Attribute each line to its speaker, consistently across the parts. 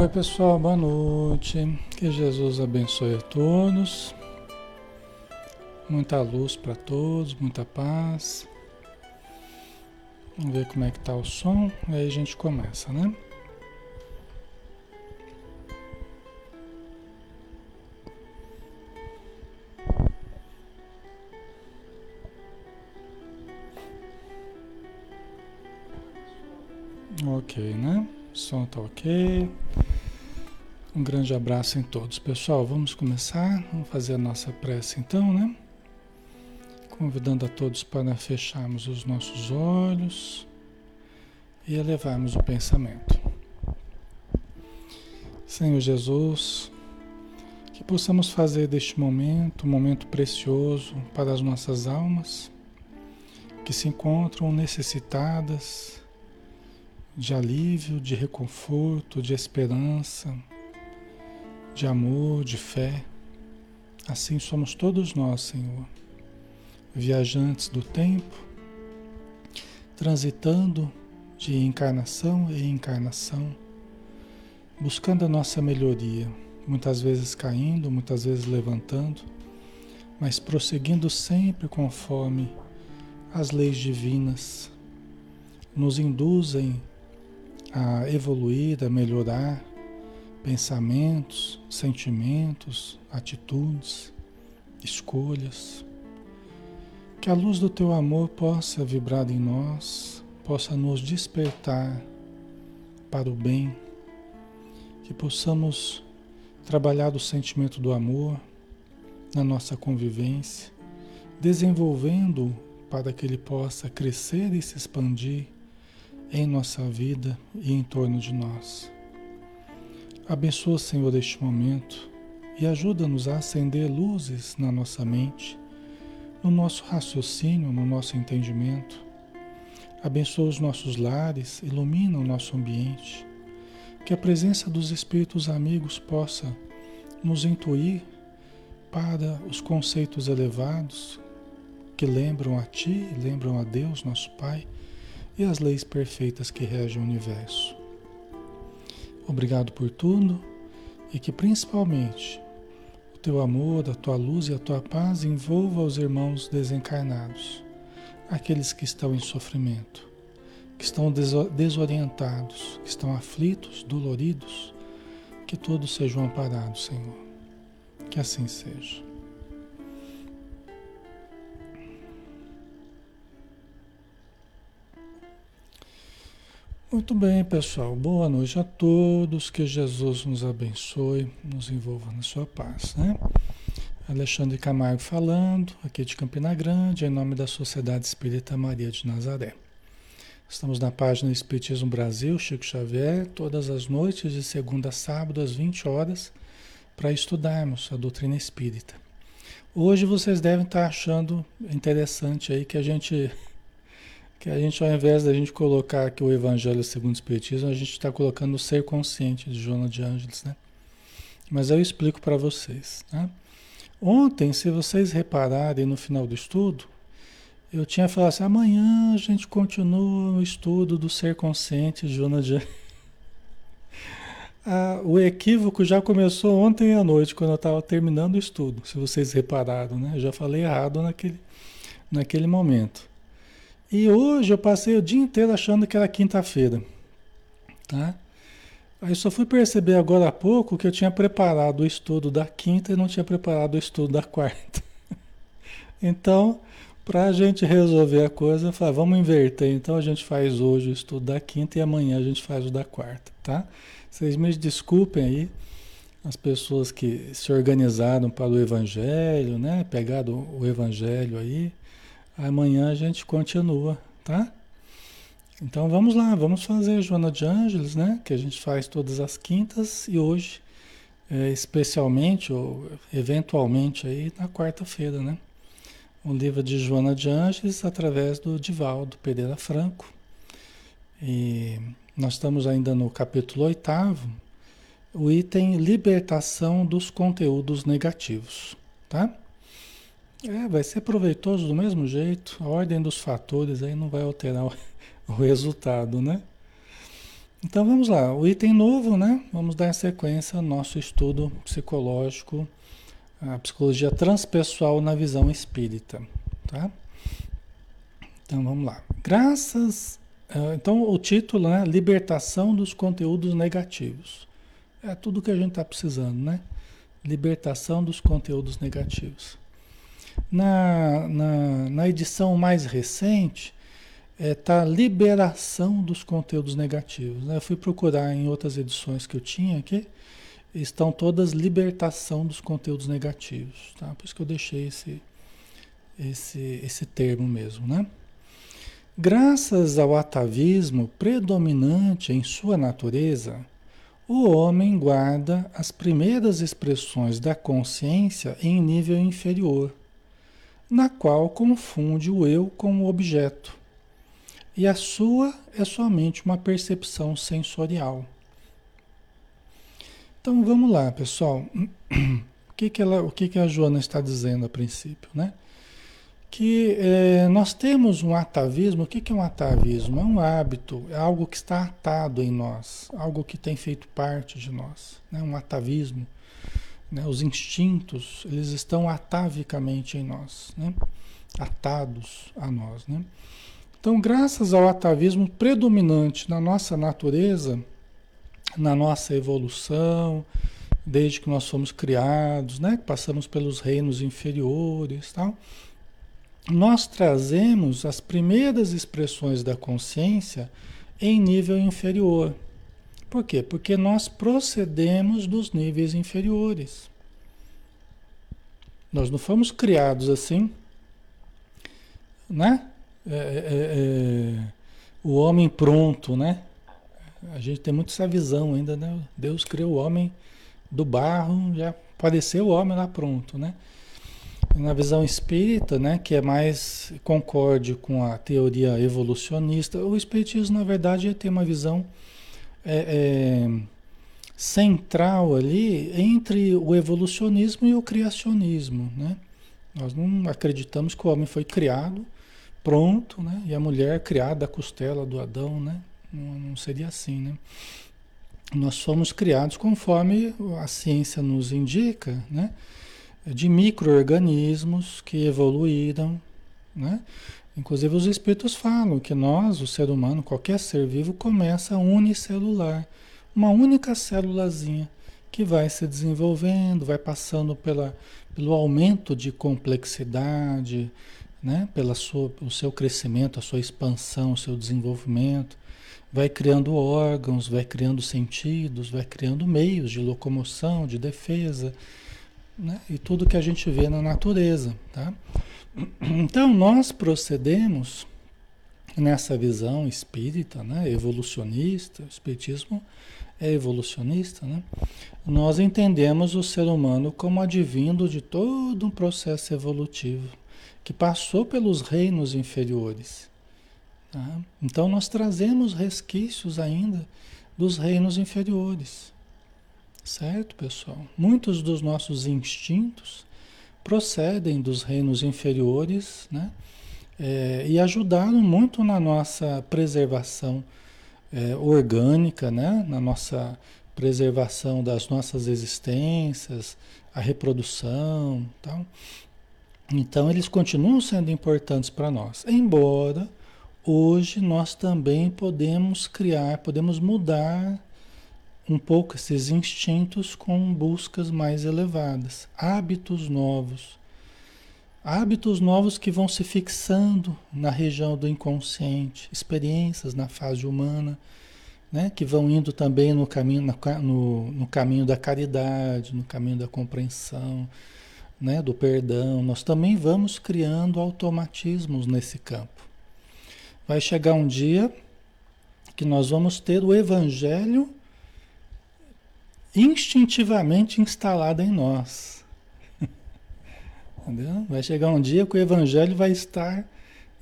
Speaker 1: Oi, pessoal, boa noite. Que Jesus abençoe a todos. Muita luz para todos, muita paz. Vamos ver como é que tá o som, aí a gente começa, né? Ok, né? O som tá ok. Um grande abraço em todos. Pessoal, vamos começar. Vamos fazer a nossa prece então, né? Convidando a todos para fecharmos os nossos olhos e elevarmos o pensamento. Senhor Jesus, que possamos fazer deste momento um momento precioso para as nossas almas que se encontram necessitadas de alívio, de reconforto, de esperança, de amor, de fé. Assim somos todos nós, Senhor, viajantes do tempo, transitando de encarnação em encarnação, buscando a nossa melhoria, muitas vezes caindo, muitas vezes levantando, mas prosseguindo sempre conforme as leis divinas nos induzem a evoluir, a melhorar pensamentos, sentimentos, atitudes, escolhas. Que a luz do teu amor possa vibrar em nós, possa nos despertar para o bem, que possamos trabalhar o sentimento do amor na nossa convivência, desenvolvendo para que ele possa crescer e se expandir em nossa vida e em torno de nós. Abençoa, Senhor, este momento e ajuda-nos a acender luzes na nossa mente, no nosso raciocínio, no nosso entendimento. Abençoa os nossos lares, ilumina o nosso ambiente. Que a presença dos Espíritos amigos possa nos intuir para os conceitos elevados que lembram a Ti, lembram a Deus, nosso Pai e as leis perfeitas que regem o universo. Obrigado por tudo e que principalmente o teu amor, a tua luz e a tua paz envolva os irmãos desencarnados, aqueles que estão em sofrimento, que estão desorientados, que estão aflitos, doloridos, que todos sejam amparados, Senhor. Que assim seja. Muito bem, pessoal. Boa noite a todos. Que Jesus nos abençoe, nos envolva na sua paz, né? Alexandre Camargo falando, aqui de Campina Grande, em nome da Sociedade Espírita Maria de Nazaré. Estamos na página Espiritismo Brasil, Chico Xavier, todas as noites, de segunda a sábado, às 20 horas, para estudarmos a doutrina espírita. Hoje vocês devem estar achando interessante aí que a gente que a gente, ao invés da gente colocar aqui o Evangelho segundo o Espiritismo, a gente está colocando o ser consciente de Joana de Ângeles, né? Mas eu explico para vocês, tá? Ontem, se vocês repararem no final do estudo, eu tinha falado assim, amanhã a gente continua o estudo do ser consciente de Joana de. Ah, o equívoco já começou ontem à noite, quando eu estava terminando o estudo, se vocês repararam, né? Eu já falei errado naquele, naquele momento. E hoje eu passei o dia inteiro achando que era quinta-feira. Tá? Aí só fui perceber agora há pouco que eu tinha preparado o estudo da quinta e não tinha preparado o estudo da quarta. então, para a gente resolver a coisa, falei, vamos inverter. Então a gente faz hoje o estudo da quinta e amanhã a gente faz o da quarta, tá? Vocês me desculpem aí as pessoas que se organizaram para o evangelho, né? Pegaram o evangelho aí Amanhã a gente continua, tá? Então vamos lá, vamos fazer Joana de Ângeles, né? Que a gente faz todas as quintas e hoje, é, especialmente ou eventualmente aí na quarta-feira, né? O livro de Joana de Ângeles através do Divaldo Pereira Franco. E nós estamos ainda no capítulo oitavo, o item libertação dos conteúdos negativos, tá? É, vai ser proveitoso do mesmo jeito. A ordem dos fatores aí não vai alterar o, resultado, né? Então vamos lá, o item novo, né? Vamos dar sequência ao nosso estudo psicológico, a psicologia transpessoal na visão espírita, tá? Então vamos lá. Graças. Uh, então o título, né? Libertação dos conteúdos negativos. É tudo que a gente está precisando, né? Libertação dos conteúdos negativos. Na, na, na edição mais recente, está é, tá liberação dos conteúdos negativos. Né? Eu fui procurar em outras edições que eu tinha aqui, estão todas libertação dos conteúdos negativos. Tá? Por isso que eu deixei esse, esse, esse termo mesmo. Né? Graças ao atavismo predominante em sua natureza, o homem guarda as primeiras expressões da consciência em nível inferior, na qual confunde o eu com o objeto e a sua é somente uma percepção sensorial. Então vamos lá, pessoal. O que, que, ela, o que, que a Joana está dizendo a princípio, né? Que é, nós temos um atavismo. O que, que é um atavismo? É um hábito, é algo que está atado em nós, algo que tem feito parte de nós, né? Um atavismo. Né? Os instintos, eles estão atavicamente em nós, né? Atados a nós, né? Então, graças ao atavismo predominante na nossa natureza, na nossa evolução, desde que nós fomos criados, né? passamos pelos reinos inferiores, tal, nós trazemos as primeiras expressões da consciência em nível inferior. Por quê? Porque nós procedemos dos níveis inferiores. Nós não fomos criados assim, né? É, é, é, o homem pronto, né? A gente tem muito essa visão ainda, né? Deus criou o homem do barro, já apareceu o homem lá pronto, né? Na visão espírita, né, que é mais concorde com a teoria evolucionista, o espiritismo, na verdade, tem uma visão é, é, central ali entre o evolucionismo e o criacionismo, né? Nós não acreditamos que o homem foi criado pronto, né? E a mulher criada da costela do Adão, né? Não, não seria assim, né? Nós fomos criados conforme a ciência nos indica, né? De micro-organismos que evoluíram, né? Inclusive os espíritos falam que nós, o ser humano, qualquer ser vivo, começa unicelular, uma única célulazinha que vai se desenvolvendo, vai passando pela, pelo aumento de complexidade, né? pelo seu crescimento, a sua expansão, o seu desenvolvimento, vai criando órgãos, vai criando sentidos, vai criando meios de locomoção, de defesa, né? e tudo que a gente vê na natureza. Tá? Então, nós procedemos nessa visão espírita, né? evolucionista, o espiritismo é evolucionista, né? nós entendemos o ser humano como advindo de todo um processo evolutivo que passou pelos reinos inferiores. Tá? Então nós trazemos resquícios ainda dos reinos inferiores. Certo, pessoal? Muitos dos nossos instintos procedem dos reinos inferiores, né? É, e ajudaram muito na nossa preservação é, orgânica, né? na nossa preservação das nossas existências, a reprodução, tal. Então, eles continuam sendo importantes para nós, embora hoje nós também podemos criar, podemos mudar um pouco esses instintos com buscas mais elevadas, hábitos novos. Hábitos novos que vão se fixando na região do inconsciente, experiências na fase humana, né, que vão indo também no caminho, no, no caminho da caridade, no caminho da compreensão, né, do perdão, nós também vamos criando automatismos nesse campo. Vai chegar um dia que nós vamos ter o Evangelho instintivamente instalado em nós. Entendeu? Vai chegar um dia que o Evangelho vai estar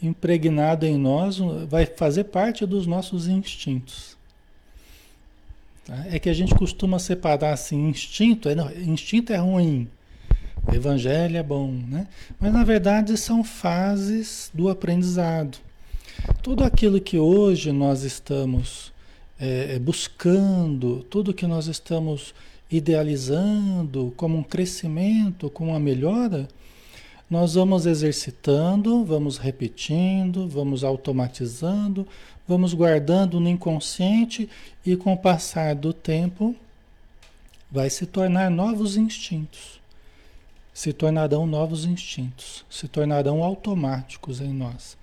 Speaker 1: impregnado em nós, vai fazer parte dos nossos instintos. Tá? É que a gente costuma separar assim, instinto, é, instinto é ruim, evangelho é bom, né? Mas na verdade são fases do aprendizado. Tudo aquilo que hoje nós estamos é, é, buscando, tudo que nós estamos idealizando como um crescimento, como uma melhora, nós vamos exercitando, vamos repetindo, vamos automatizando, vamos guardando no inconsciente e com o passar do tempo vai se tornar novos instintos. Se tornarão novos instintos, se tornarão automáticos em nós.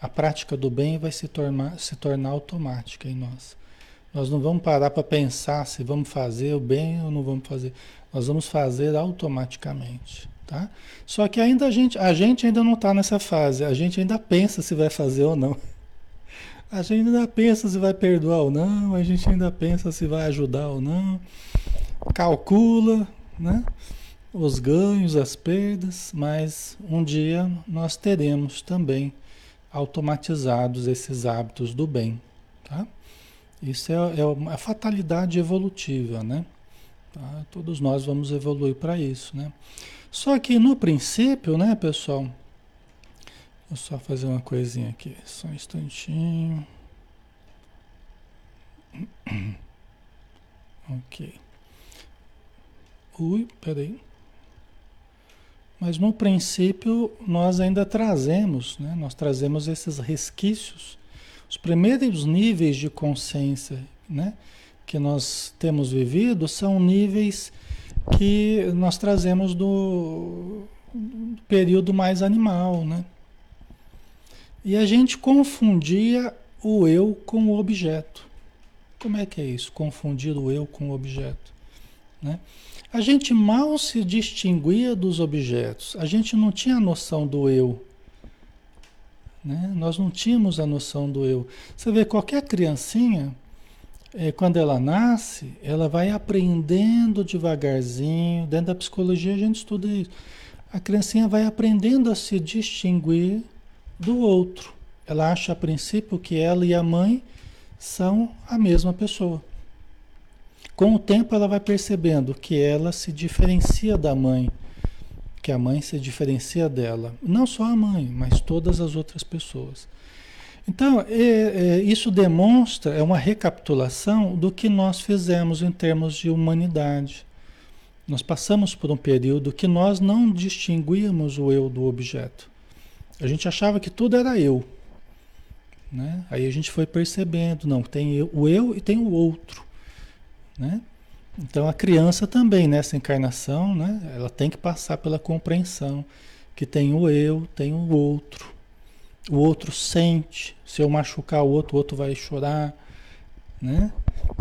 Speaker 1: A prática do bem vai se tornar, se tornar automática em nós. Nós não vamos parar para pensar se vamos fazer o bem ou não vamos fazer. Nós vamos fazer automaticamente, tá? Só que ainda a gente, a gente ainda não está nessa fase. A gente ainda pensa se vai fazer ou não. A gente ainda pensa se vai perdoar ou não. A gente ainda pensa se vai ajudar ou não. Calcula, né? Os ganhos, as perdas, mas um dia nós teremos também automatizados esses hábitos do bem. Tá? Isso é, é uma fatalidade evolutiva, né? Tá? Todos nós vamos evoluir para isso, né? Só que no princípio, né, pessoal? Vou só fazer uma coisinha aqui, só um instantinho. Ok. Ui, peraí. Mas no princípio nós ainda trazemos, né? nós trazemos esses resquícios, os primeiros níveis de consciência né? que nós temos vivido são níveis que nós trazemos do, do período mais animal. Né? E a gente confundia o eu com o objeto. Como é que é isso? Confundir o eu com o objeto. Né? A gente mal se distinguia dos objetos, a gente não tinha noção do eu. Né? Nós não tínhamos a noção do eu. Você vê, qualquer criancinha, é, quando ela nasce, ela vai aprendendo devagarzinho. Dentro da psicologia a gente estuda isso. A criancinha vai aprendendo a se distinguir do outro. Ela acha a princípio que ela e a mãe são a mesma pessoa. Com o tempo ela vai percebendo que ela se diferencia da mãe, que a mãe se diferencia dela. Não só a mãe, mas todas as outras pessoas. Então, é, é, isso demonstra, é uma recapitulação do que nós fizemos em termos de humanidade. Nós passamos por um período que nós não distinguíamos o eu do objeto. A gente achava que tudo era eu. Né? Aí a gente foi percebendo, não, tem o eu e tem o outro. Né? Então a criança também nessa encarnação, né, ela tem que passar pela compreensão que tem o eu, tem o outro. O outro sente. Se eu machucar o outro, o outro vai chorar, né?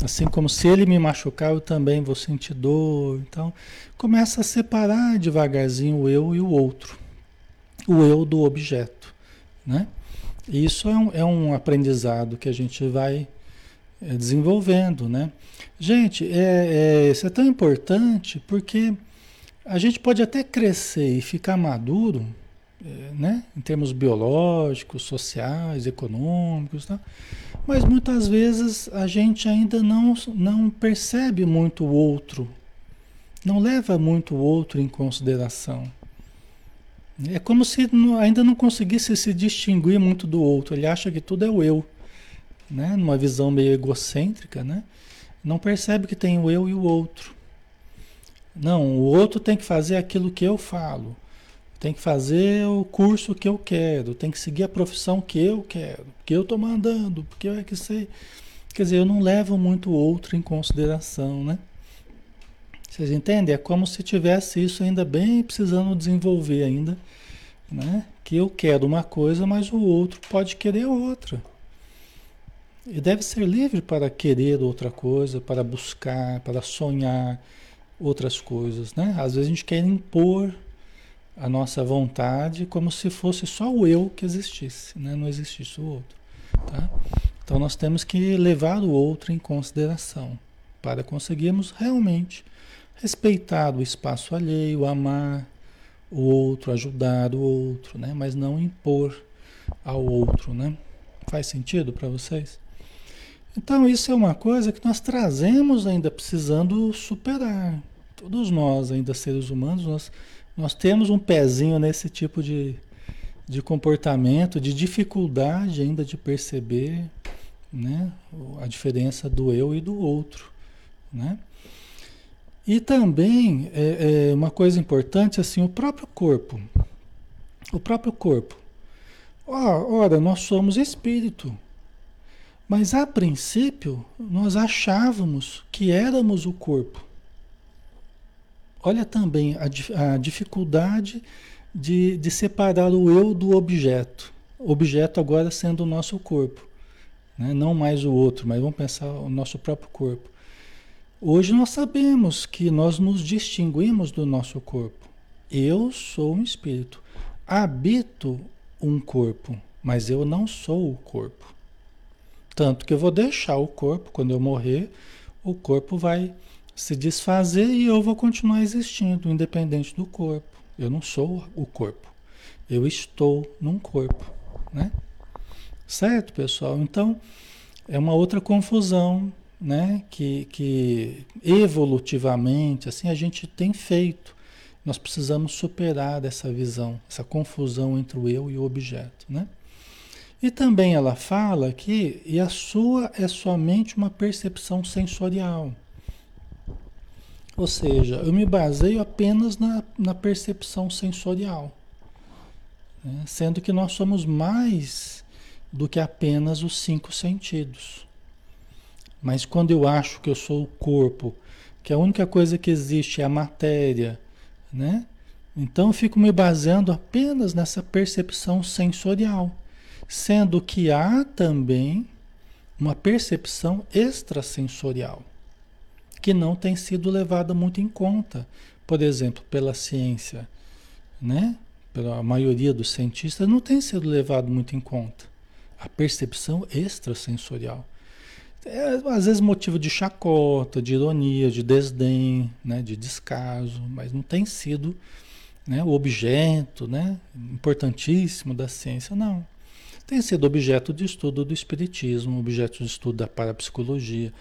Speaker 1: Assim como se ele me machucar, eu também vou sentir dor. Então, começa a separar devagarzinho o eu e o outro. O eu do objeto, né? Isso é um, é um aprendizado que a gente vai é, desenvolvendo, né? Gente, é, é, isso é tão importante porque a gente pode até crescer e ficar maduro, é, né? Em termos biológicos, sociais, econômicos, tá? mas muitas vezes a gente ainda não, não percebe muito o outro, não leva muito o outro em consideração. É como se ainda não conseguisse se distinguir muito do outro. Ele acha que tudo é o eu né? numa visão meio egocêntrica, né? Não percebe que tem o eu e o outro. Não, o outro tem que fazer aquilo que eu falo, tem que fazer o curso que eu quero, tem que seguir a profissão que eu quero, que eu estou mandando, porque eu é que sei. Quer dizer, eu não levo muito o outro em consideração, né? Vocês entendem? É como se tivesse isso ainda bem precisando desenvolver ainda, né? Que eu quero uma coisa, mas o outro pode querer outra. E deve ser livre para querer outra coisa, para buscar, para sonhar outras coisas, né? Às vezes a gente quer impor a nossa vontade como se fosse só o eu que existisse, né? Não existisse o outro, tá? Então nós temos que levar o outro em consideração para conseguirmos realmente respeitar o espaço alheio, amar o outro, ajudar o outro, né? Mas não impor ao outro, né? Faz sentido para vocês? Então, isso é uma coisa que nós trazemos ainda precisando superar. Todos nós, ainda seres humanos, nós, nós temos um pezinho nesse tipo de, de comportamento, de dificuldade ainda de perceber, né? A diferença do eu e do outro, né? E também é, é uma coisa importante assim, o próprio corpo, o próprio corpo. Ora, nós somos espírito, mas a princípio nós achávamos que éramos o corpo. Olha também a, a dificuldade de, de separar o eu do objeto. O objeto agora sendo o nosso corpo. Né? Não mais o outro, mas vamos pensar o nosso próprio corpo. Hoje nós sabemos que nós nos distinguimos do nosso corpo. Eu sou um espírito. Habito um corpo, mas eu não sou o corpo. Tanto que eu vou deixar o corpo, quando eu morrer, o corpo vai se desfazer e eu vou continuar existindo, independente do corpo. Eu não sou o corpo. Eu estou num corpo, né? Certo, pessoal? Então, é uma outra confusão, né? Que, que evolutivamente, assim, a gente tem feito. Nós precisamos superar essa visão, essa confusão entre o eu e o objeto, né? E também ela fala que e a sua é somente uma percepção sensorial. Ou seja, eu me baseio apenas na, na percepção sensorial. Né? Sendo que nós somos mais do que apenas os cinco sentidos. Mas quando eu acho que eu sou o corpo, que a única coisa que existe é a matéria, né? Então eu fico me baseando apenas nessa percepção sensorial, sendo que há também uma percepção extrasensorial que não tem sido levada muito em conta, por exemplo, pela ciência, né? Pela maioria dos cientistas não tem sido levado muito em conta a percepção extrasensorial. É, às vezes motivo de chacota, de ironia, de desdém, né, de descaso, mas não tem sido né, o objeto né, importantíssimo da ciência, não. Tem sido objeto de estudo do espiritismo, objeto de estudo da parapsicologia,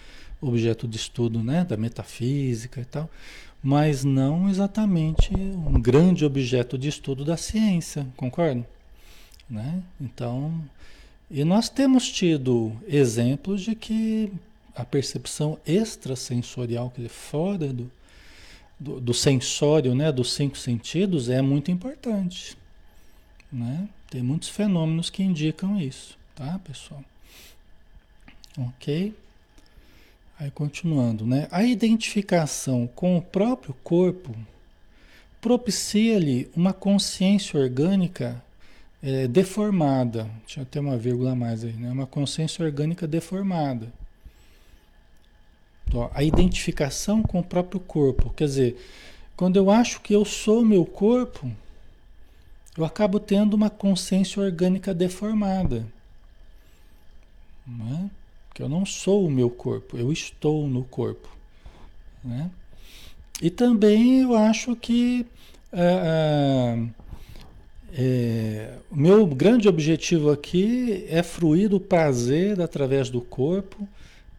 Speaker 1: objeto de estudo né, da metafísica e tal, mas não exatamente um grande objeto de estudo da ciência, concorda? Né? Então, e nós temos tido exemplos de que a percepção extrasensorial, que é fora do, do, do, sensório, né, dos cinco sentidos, é muito importante. Né? Tem muitos fenômenos que indicam isso, tá, pessoal? Ok? Aí continuando, né? A identificação com o próprio corpo propicia-lhe uma consciência orgânica é, deformada. Eu ter uma vírgula a mais aí, né? Uma consciência orgânica deformada. Então, a identificação com o próprio corpo. Quer dizer, quando eu acho que eu sou meu corpo, eu acabo tendo uma consciência orgânica deformada. Não é? que eu não sou o meu corpo, eu estou no corpo. Né? E também eu acho que é, é, o meu grande objetivo aqui é fruir do prazer através do corpo.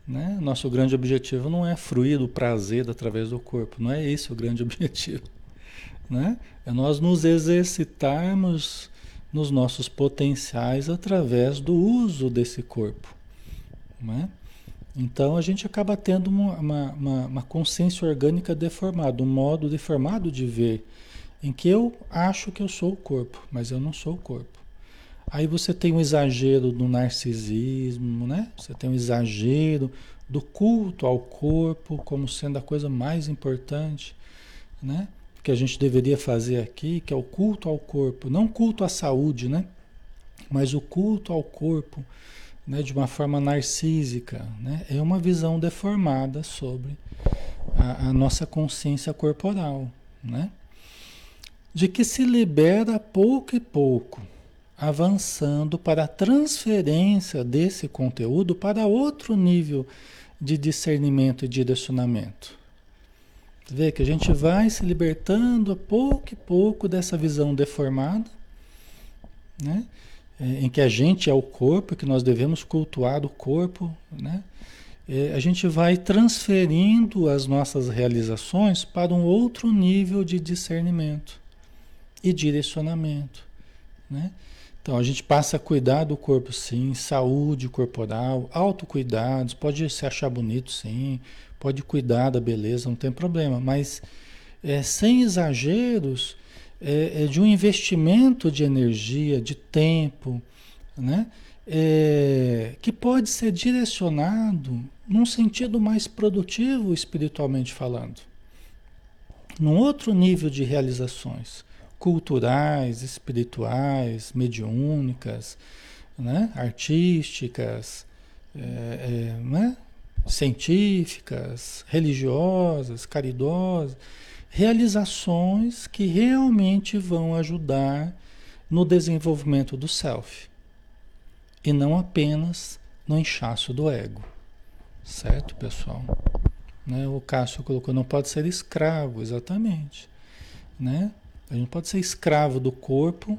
Speaker 1: Né? Nosso grande objetivo não é fruir do prazer através do corpo, não é esse o grande objetivo. Né? É nós nos exercitarmos nos nossos potenciais através do uso desse corpo. Né? Então a gente acaba tendo uma, uma, uma, consciência orgânica deformada, um modo deformado de ver, em que eu acho que eu sou o corpo, mas eu não sou o corpo. Aí você tem um exagero do narcisismo, né? Você tem um exagero do culto ao corpo como sendo a coisa mais importante, né? Que a gente deveria fazer aqui, que é o culto ao corpo, não culto à saúde, né? Mas o culto ao corpo né, de uma forma narcísica, né, é uma visão deformada sobre a, a nossa consciência corporal, né, de que se libera pouco e pouco, avançando para a transferência desse conteúdo para outro nível de discernimento e direcionamento. Vê que a gente vai se libertando a pouco e pouco dessa visão deformada, né? é, em que a gente é o corpo, que nós devemos cultuar o corpo, né? É, a gente vai transferindo as nossas realizações para um outro nível de discernimento e direcionamento, né? Então a gente passa a cuidar do corpo sim, saúde corporal, autocuidados, pode se achar bonito sim, pode cuidar da beleza, não tem problema, mas é, sem exageros é, é de um investimento de energia, de tempo, né? É, que pode ser direcionado num sentido mais produtivo espiritualmente falando, num outro nível de realizações culturais, espirituais, mediúnicas, né? artísticas, é, é, né? Científicas, religiosas, caridosas, realizações que realmente vão ajudar no desenvolvimento do self e não apenas no inchaço do ego. Certo, pessoal? Né? O Cássio colocou, não pode ser escravo, exatamente. Né? A gente pode ser escravo do corpo,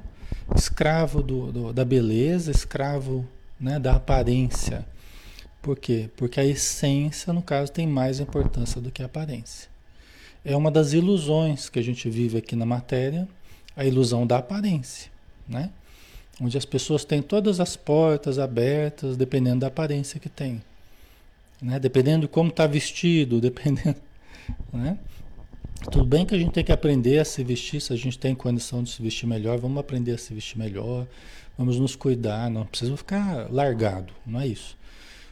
Speaker 1: escravo do, do, da beleza, escravo né, da aparência. Por quê? Porque a essência, no caso, tem mais importância do que a aparência. É uma das ilusões que a gente vive aqui na matéria, a ilusão da aparência, né? Onde as pessoas têm todas as portas abertas, dependendo da aparência que tem. Né? Dependendo de como está vestido, dependendo. Né? Tudo bem que a gente tem que aprender a se vestir, se a gente tem condição de se vestir melhor, vamos aprender a se vestir melhor, vamos nos cuidar, não precisa ficar largado, não é isso.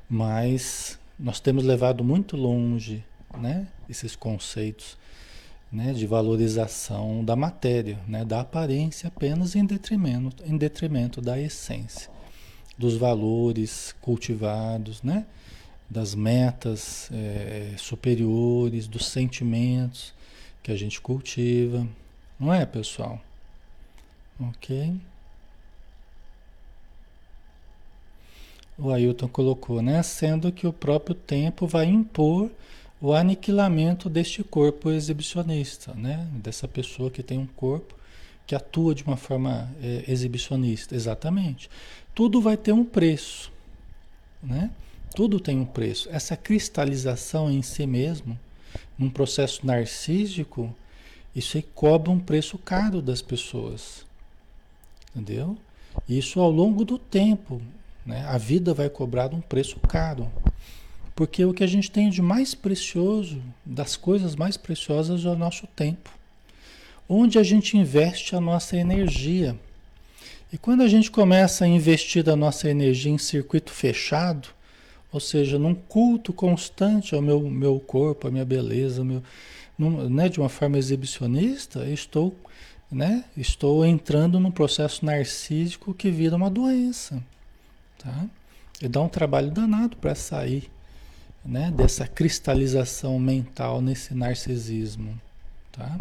Speaker 1: Mas nós temos levado muito longe né, esses conceitos né, de valorização da matéria, né, da aparência apenas em detrimento, em detrimento da essência, dos valores cultivados, né, das metas é, superiores, dos sentimentos que a gente cultiva. Não é, pessoal? Ok? O Ailton colocou, né? Sendo que o próprio tempo vai impor o aniquilamento deste corpo exibicionista, né? Dessa pessoa que tem um corpo que atua de uma forma é, exibicionista, exatamente. Tudo vai ter um preço, né? Tudo tem um preço. Essa cristalização em si mesmo, num processo narcísico, isso aí cobra um preço caro das pessoas. Entendeu? Isso ao longo do tempo. Né? A vida vai cobrar um preço caro. Porque o que a gente tem de mais precioso, das coisas mais preciosas, é o nosso tempo. Onde a gente investe a nossa energia. E quando a gente começa a investir a nossa energia em circuito fechado, ou seja, num culto constante ao meu, meu corpo, à minha beleza, meu, num, né, de uma forma exibicionista, estou, né, estou entrando num processo narcísico que vira uma doença. Tá? E dá um trabalho danado para sair né, dessa cristalização mental nesse narcisismo. Tá?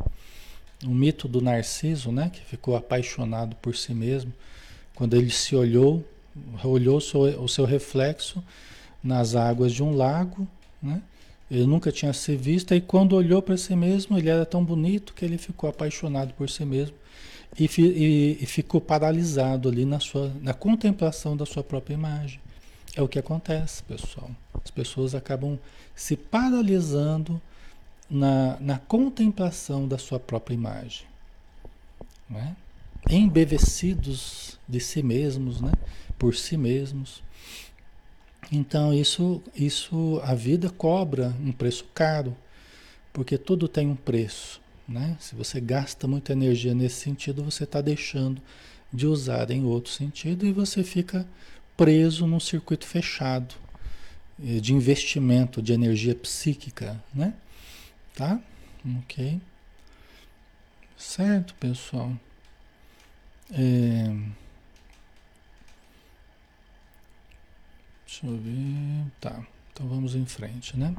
Speaker 1: O mito do Narciso, né, que ficou apaixonado por si mesmo, quando ele se olhou, olhou o seu, reflexo nas águas de um lago, né? Ele nunca tinha se visto e quando olhou para si mesmo, ele era tão bonito que ele ficou apaixonado por si mesmo e, e, e, ficou paralisado ali na, sua, na contemplação da sua própria imagem. É o que acontece, pessoal. As pessoas acabam se paralisando na, na contemplação da sua própria imagem. Né? Embevecidos de si mesmos, né? por si mesmos. Então isso, isso a vida cobra um preço caro, porque tudo tem um preço. Né? Se você gasta muita energia nesse sentido, você está deixando de usar em outro sentido e você fica preso num circuito fechado eh, de investimento de energia psíquica, né? Tá? Ok. Certo, pessoal. É... Deixa eu ver. Tá. Então vamos em frente, né?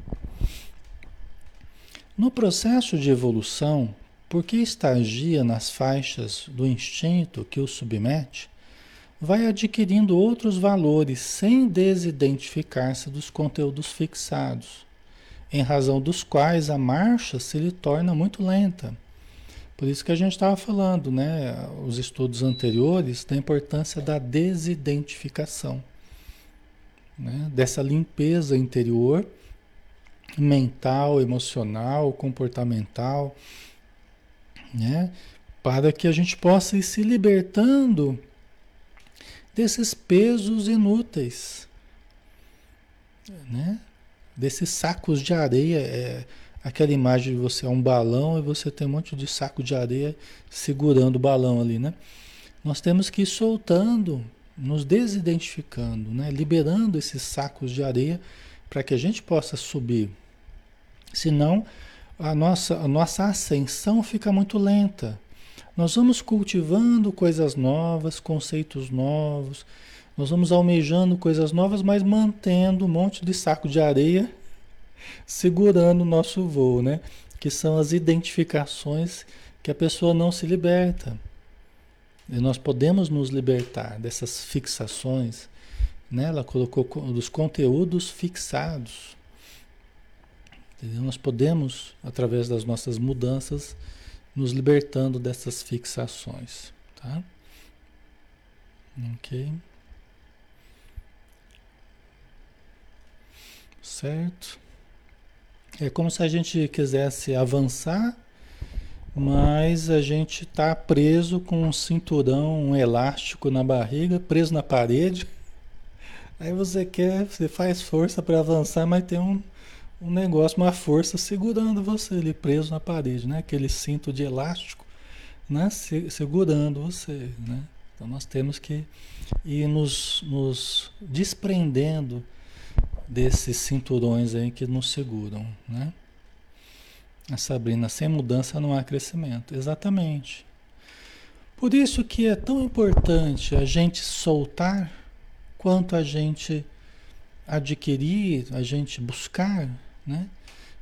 Speaker 1: No processo de evolução, porque estagia nas faixas do instinto que o submete, vai adquirindo outros valores sem desidentificar-se dos conteúdos fixados, em razão dos quais a marcha se lhe torna muito lenta. Por isso que a gente estava falando, né, os estudos anteriores, da importância da desidentificação né? dessa limpeza interior, mental, emocional, comportamental, né? para que a gente possa ir se libertando desses pesos inúteis, né? Desses sacos de areia, é, aquela imagem de você é um balão e você tem um monte de saco de areia segurando o balão ali, né? Nós temos que ir soltando, nos desidentificando, né? liberando esses sacos de areia para que a gente possa subir. Senão, a nossa, a nossa ascensão fica muito lenta. Nós vamos cultivando coisas novas, conceitos novos, nós vamos almejando coisas novas, mas mantendo um monte de saco de areia segurando o nosso voo, né? Que são as identificações que a pessoa não se liberta. E nós podemos nos libertar dessas fixações. Né? Ela colocou dos conteúdos fixados. Entendeu? Nós podemos, através das nossas mudanças, nos libertando dessas fixações. Tá? Ok. Certo? É como se a gente quisesse avançar mas a gente está preso com um cinturão, um elástico na barriga, preso na parede. Aí você quer, você faz força para avançar, mas tem um, um negócio, uma força segurando você ali preso na parede, né? Aquele cinto de elástico, né? Se, segurando você, né? Então nós temos que ir nos, nos desprendendo desses cinturões aí que nos seguram, né? A Sabrina, sem mudança não há crescimento. Exatamente. Por isso que é tão importante a gente soltar quanto a gente adquirir, a gente buscar, né?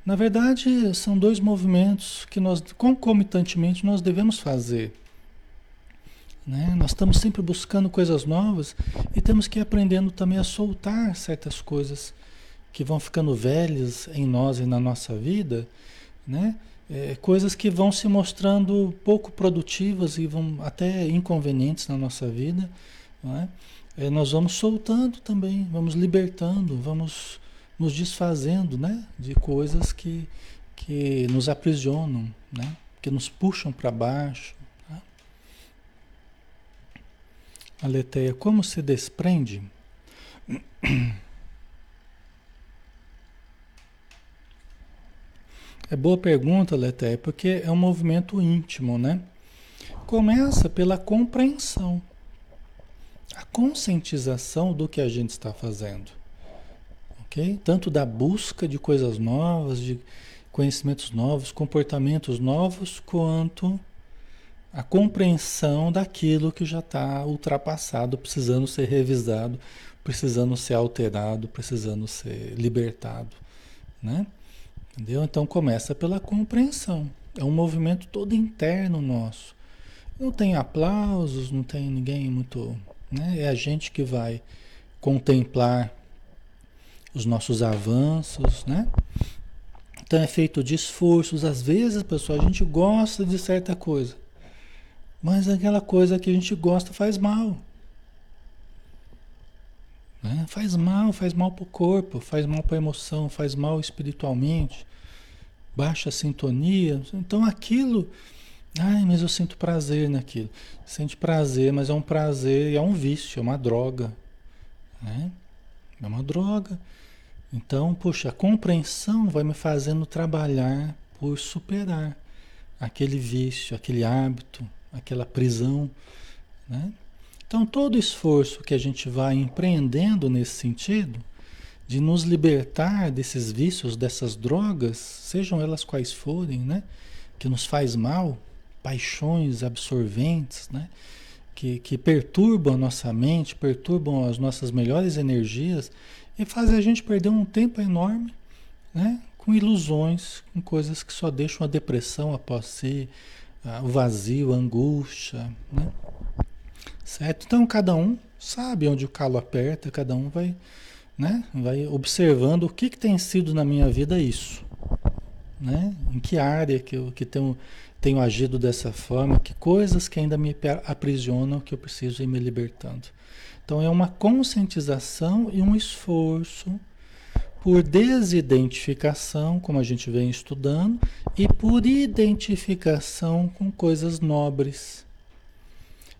Speaker 1: Na verdade, são dois movimentos que nós concomitantemente nós devemos fazer. Né? Nós estamos sempre buscando coisas novas e temos que ir aprendendo também a soltar certas coisas que vão ficando velhas em nós e na nossa vida né? É, coisas que vão se mostrando pouco produtivas e vão até inconvenientes na nossa vida, é? É, nós vamos soltando também, vamos libertando, vamos nos desfazendo, né? De coisas que, que nos aprisionam, né? Que nos puxam para baixo. Tá? Aleteia, como se desprende? É boa pergunta, Leté, porque é um movimento íntimo, né? Começa pela compreensão, a conscientização do que a gente está fazendo, ok? Tanto da busca de coisas novas, de conhecimentos novos, comportamentos novos, quanto a compreensão daquilo que já está ultrapassado, precisando ser revisado, precisando ser alterado, precisando ser libertado, né? Entendeu? Então começa pela compreensão. É um movimento todo interno nosso. Não tem aplausos, não tem ninguém muito. Né? É a gente que vai contemplar os nossos avanços, né? Então é feito de esforços. Às vezes, pessoal, a gente gosta de certa coisa, mas aquela coisa que a gente gosta faz mal. Né? Faz mal, faz mal para o corpo, faz mal para a emoção, faz mal espiritualmente, baixa sintonia. Então aquilo, ai, mas eu sinto prazer naquilo. Sente prazer, mas é um prazer, é um vício, é uma droga. Né? É uma droga. Então, puxa, a compreensão vai me fazendo trabalhar por superar aquele vício, aquele hábito, aquela prisão, né? Então, todo esforço que a gente vai empreendendo nesse sentido, de nos libertar desses vícios, dessas drogas, sejam elas quais forem, né? Que nos faz mal, paixões absorventes, né? Que, que perturbam a nossa mente, perturbam as nossas melhores energias e fazem a gente perder um tempo enorme, né? Com ilusões, com coisas que só deixam a depressão após si, o vazio, a angústia, né? Certo? Então cada um sabe onde o calo aperta, cada um vai, né? Vai observando o que, que tem sido na minha vida isso. Né? Em que área que eu que tenho, tenho agido dessa forma, que coisas que ainda me aprisionam que eu preciso ir me libertando. Então é uma conscientização e um esforço por desidentificação, como a gente vem estudando, e por identificação com coisas nobres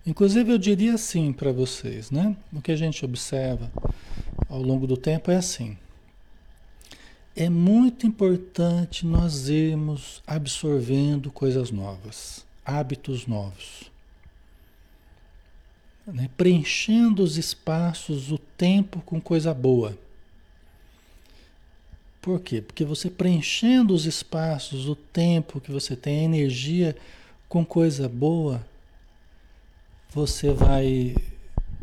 Speaker 1: Inclusive eu diria assim para vocês, né? O que a gente observa ao longo do tempo é assim. É muito importante nós irmos absorvendo coisas novas, hábitos novos. Né? Preenchendo os espaços, o tempo com coisa boa. Por quê? Porque você preenchendo os espaços, o tempo que você tem, a energia com coisa boa, você vai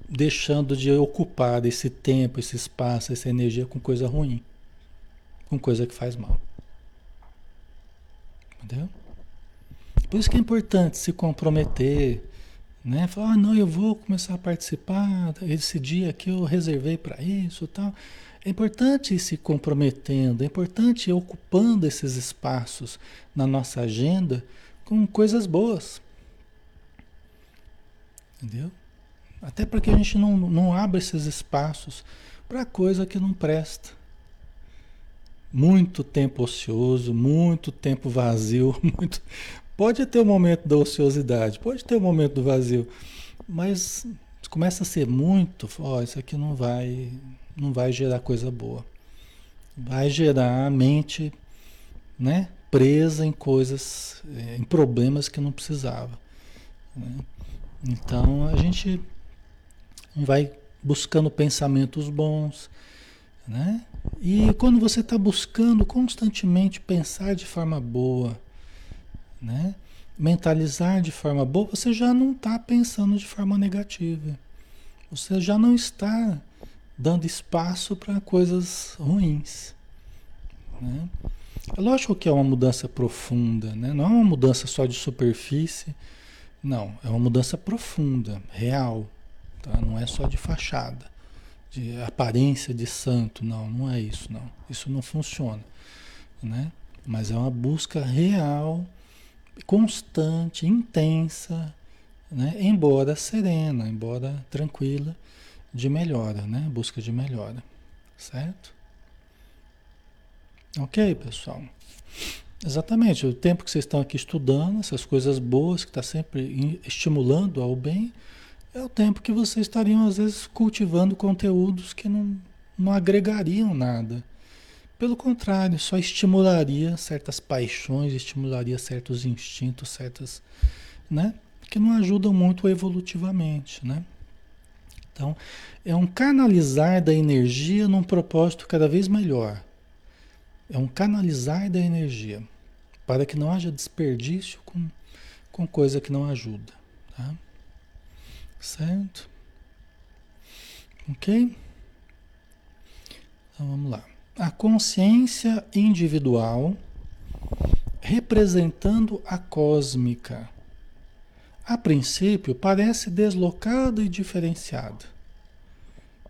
Speaker 1: deixando de ocupar esse tempo, esse espaço, essa energia com coisa ruim, com coisa que faz mal. Entendeu? Por isso que é importante se comprometer, né? Falar, ah, não, eu vou começar a participar, esse dia aqui eu reservei para isso, tal. É importante ir se comprometendo, é importante ir ocupando esses espaços na nossa agenda com coisas boas. Entendeu? Até para que a gente não, não abra esses espaços para coisa que não presta. Muito tempo ocioso, muito tempo vazio, muito... pode ter o um momento da ociosidade, pode ter o um momento do vazio, mas começa a ser muito, ó, isso aqui não vai, não vai gerar coisa boa. Vai gerar a mente, né, presa em coisas, eh, em problemas que não precisava. Né? Então a gente vai buscando pensamentos bons, né? E quando você está buscando constantemente pensar de forma boa, né? Mentalizar de forma boa, você já não está pensando de forma negativa. Você já não está dando espaço para coisas ruins. Né? É lógico que é uma mudança profunda, né? não é uma mudança só de superfície, não, é uma mudança profunda, real. Tá? Não é só de fachada, de aparência de santo. Não, não é isso, não. Isso não funciona. Né? Mas é uma busca real, constante, intensa, né? embora serena, embora tranquila, de melhora, né? busca de melhora. Certo? Ok, pessoal? Exatamente, o tempo que vocês estão aqui estudando, essas coisas boas, que está sempre estimulando ao bem, é o tempo que vocês estariam, às vezes, cultivando conteúdos que não, não agregariam nada. Pelo contrário, só estimularia certas paixões, estimularia certos instintos, certas. Né? Que não ajudam muito evolutivamente. Né? Então, é um canalizar da energia num propósito cada vez melhor. É um canalizar da energia para que não haja desperdício com, com coisa que não ajuda. Tá? Certo? Ok? Então vamos lá. A consciência individual representando a cósmica. A princípio parece deslocada e diferenciada.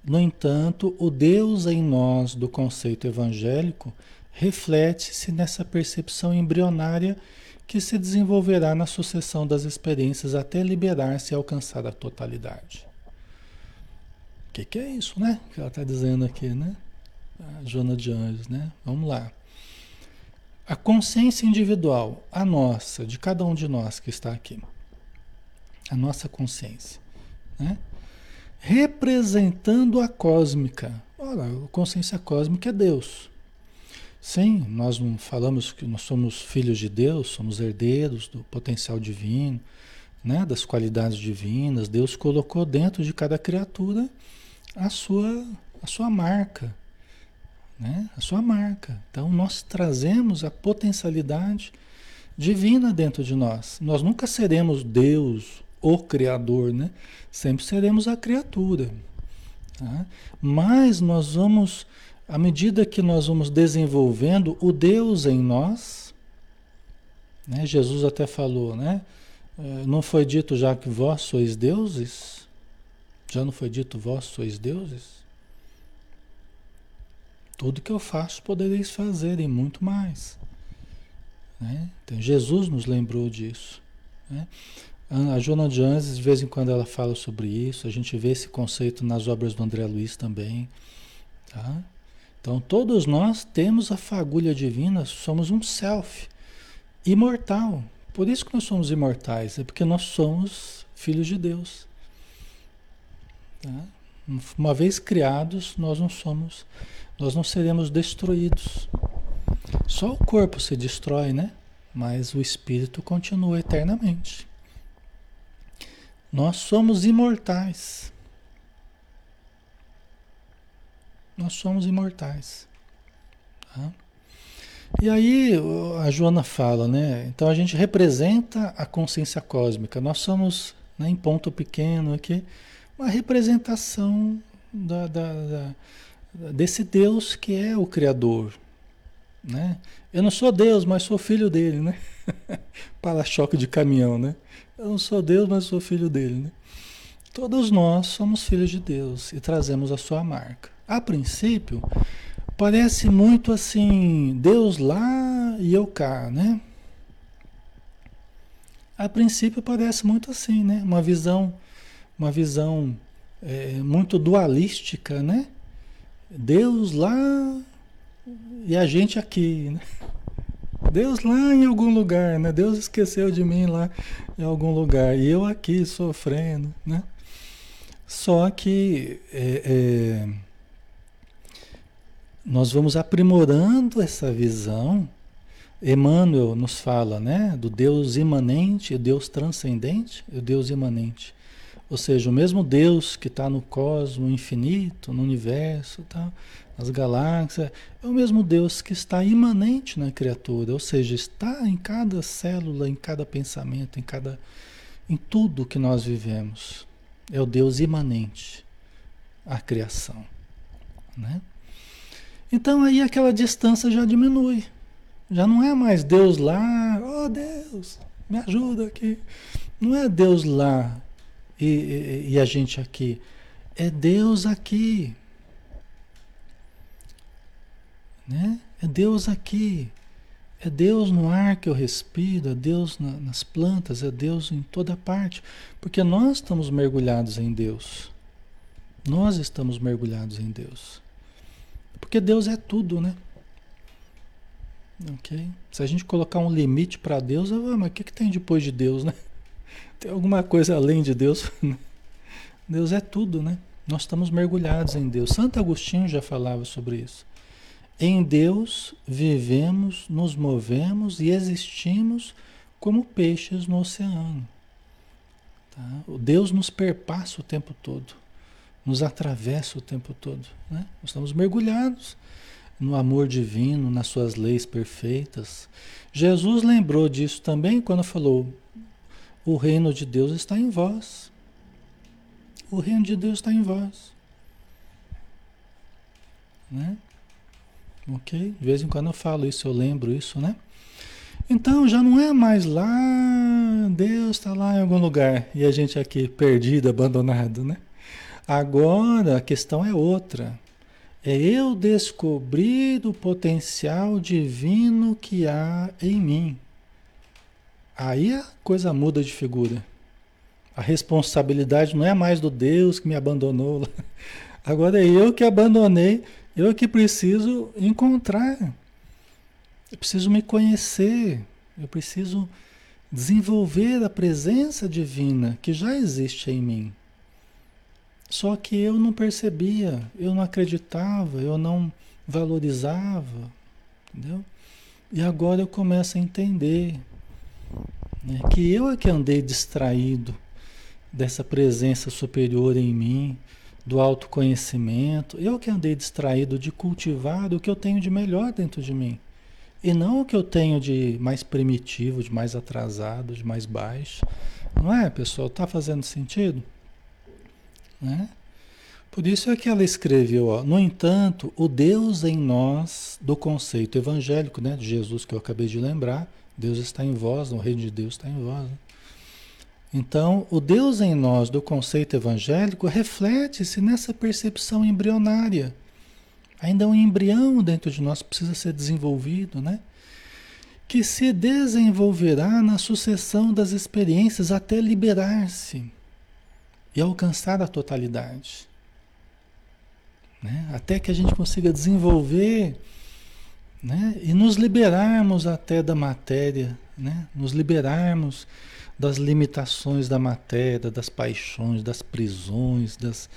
Speaker 1: No entanto, o Deus em nós do conceito evangélico reflete-se nessa percepção embrionária que se desenvolverá na sucessão das experiências até liberar-se e alcançar a totalidade. O que, que, é isso, né? Que ela está dizendo aqui, né? A Joana de Anjos, né? Vamos lá. A consciência individual, a nossa, de cada um de nós que está aqui, a nossa consciência, né? Representando a cósmica. Olha, a consciência cósmica é Deus. Sim, nós não falamos que nós somos filhos de Deus, somos herdeiros do potencial divino, né, das qualidades divinas. Deus colocou dentro de cada criatura a sua, a sua marca, né, a sua marca. Então nós trazemos a potencialidade divina dentro de nós. Nós nunca seremos Deus, o Criador, né? Sempre seremos a criatura. Tá? Mas nós vamos à medida que nós vamos desenvolvendo o Deus em nós, né? Jesus até falou, né? É, não foi dito já que vós sois deuses? Já não foi dito vós sois deuses? Tudo que eu faço podereis fazer e muito mais. Né? Então Jesus nos lembrou disso. Né? A Joana de Anjos, de vez em quando ela fala sobre isso, a gente vê esse conceito nas obras do André Luiz também. Tá? Então, todos nós temos a fagulha divina, somos um self imortal, Por isso que nós somos imortais, é porque nós somos filhos de Deus. Tá? Uma vez criados, nós não somos, nós não seremos destruídos. Só o corpo se destrói, né? Mas o espírito continua eternamente. Nós somos imortais. Nós somos imortais. Tá? E aí a Joana fala, né? Então a gente representa a consciência cósmica. Nós somos, né, em ponto pequeno aqui, uma representação da, da, da, desse Deus que é o Criador. Né? Eu não sou Deus, mas sou filho dele, né? Para-choque de caminhão, né? Eu não sou Deus, mas sou filho dele, né? Todos nós somos filhos de Deus e trazemos a sua marca. A princípio, parece muito assim, Deus lá e eu cá, né? A princípio parece muito assim, né? Uma visão uma visão é, muito dualística, né? Deus lá e a gente aqui, né? Deus lá em algum lugar, né? Deus esqueceu de mim lá em algum lugar e eu aqui sofrendo, né? Só que é, é, nós vamos aprimorando essa visão. Emmanuel nos fala, né? Do Deus imanente, o Deus transcendente o Deus imanente. Ou seja, o mesmo Deus que está no cosmo infinito, no universo, tá? nas galáxias, é o mesmo Deus que está imanente na criatura, ou seja, está em cada célula, em cada pensamento, em cada em tudo que nós vivemos. É o Deus imanente à criação, né? Então aí aquela distância já diminui. Já não é mais Deus lá, oh Deus, me ajuda aqui. Não é Deus lá e, e, e a gente aqui. É Deus aqui. Né? É Deus aqui. É Deus no ar que eu respiro, é Deus na, nas plantas, é Deus em toda parte. Porque nós estamos mergulhados em Deus. Nós estamos mergulhados em Deus. Porque Deus é tudo, né? Ok? Se a gente colocar um limite para Deus, ah, mas o que, que tem depois de Deus, né? Tem alguma coisa além de Deus? Deus é tudo, né? Nós estamos mergulhados em Deus. Santo Agostinho já falava sobre isso. Em Deus vivemos, nos movemos e existimos como peixes no oceano. Tá? O Deus nos perpassa o tempo todo, nos atravessa o tempo todo. Né? Nós estamos mergulhados no amor divino, nas suas leis perfeitas. Jesus lembrou disso também quando falou: o reino de Deus está em vós. O reino de Deus está em vós. Né? Ok? De vez em quando eu falo isso, eu lembro isso, né? Então já não é mais lá, Deus está lá em algum lugar e a gente aqui perdido, abandonado, né? Agora a questão é outra. É eu descobrir o potencial divino que há em mim. Aí a coisa muda de figura. A responsabilidade não é mais do Deus que me abandonou. Agora é eu que abandonei, eu que preciso encontrar. Eu preciso me conhecer. Eu preciso desenvolver a presença divina que já existe em mim. Só que eu não percebia, eu não acreditava, eu não valorizava, entendeu? E agora eu começo a entender né? Que eu é que andei distraído dessa presença superior em mim, do autoconhecimento, eu que andei distraído de cultivar o que eu tenho de melhor dentro de mim. E não o que eu tenho de mais primitivo, de mais atrasado, de mais baixo. Não é, pessoal? Está fazendo sentido? Né? Por isso é que ela escreveu, ó, no entanto, o Deus em nós, do conceito evangélico, né, de Jesus que eu acabei de lembrar, Deus está em vós, o reino de Deus está em vós. Né? Então, o Deus em nós do conceito evangélico reflete-se nessa percepção embrionária. Ainda um embrião dentro de nós precisa ser desenvolvido, né? Que se desenvolverá na sucessão das experiências até liberar-se e alcançar a totalidade. Né? Até que a gente consiga desenvolver né? E nos liberarmos até da matéria né? Nos liberarmos das limitações da matéria, das paixões, das prisões, das,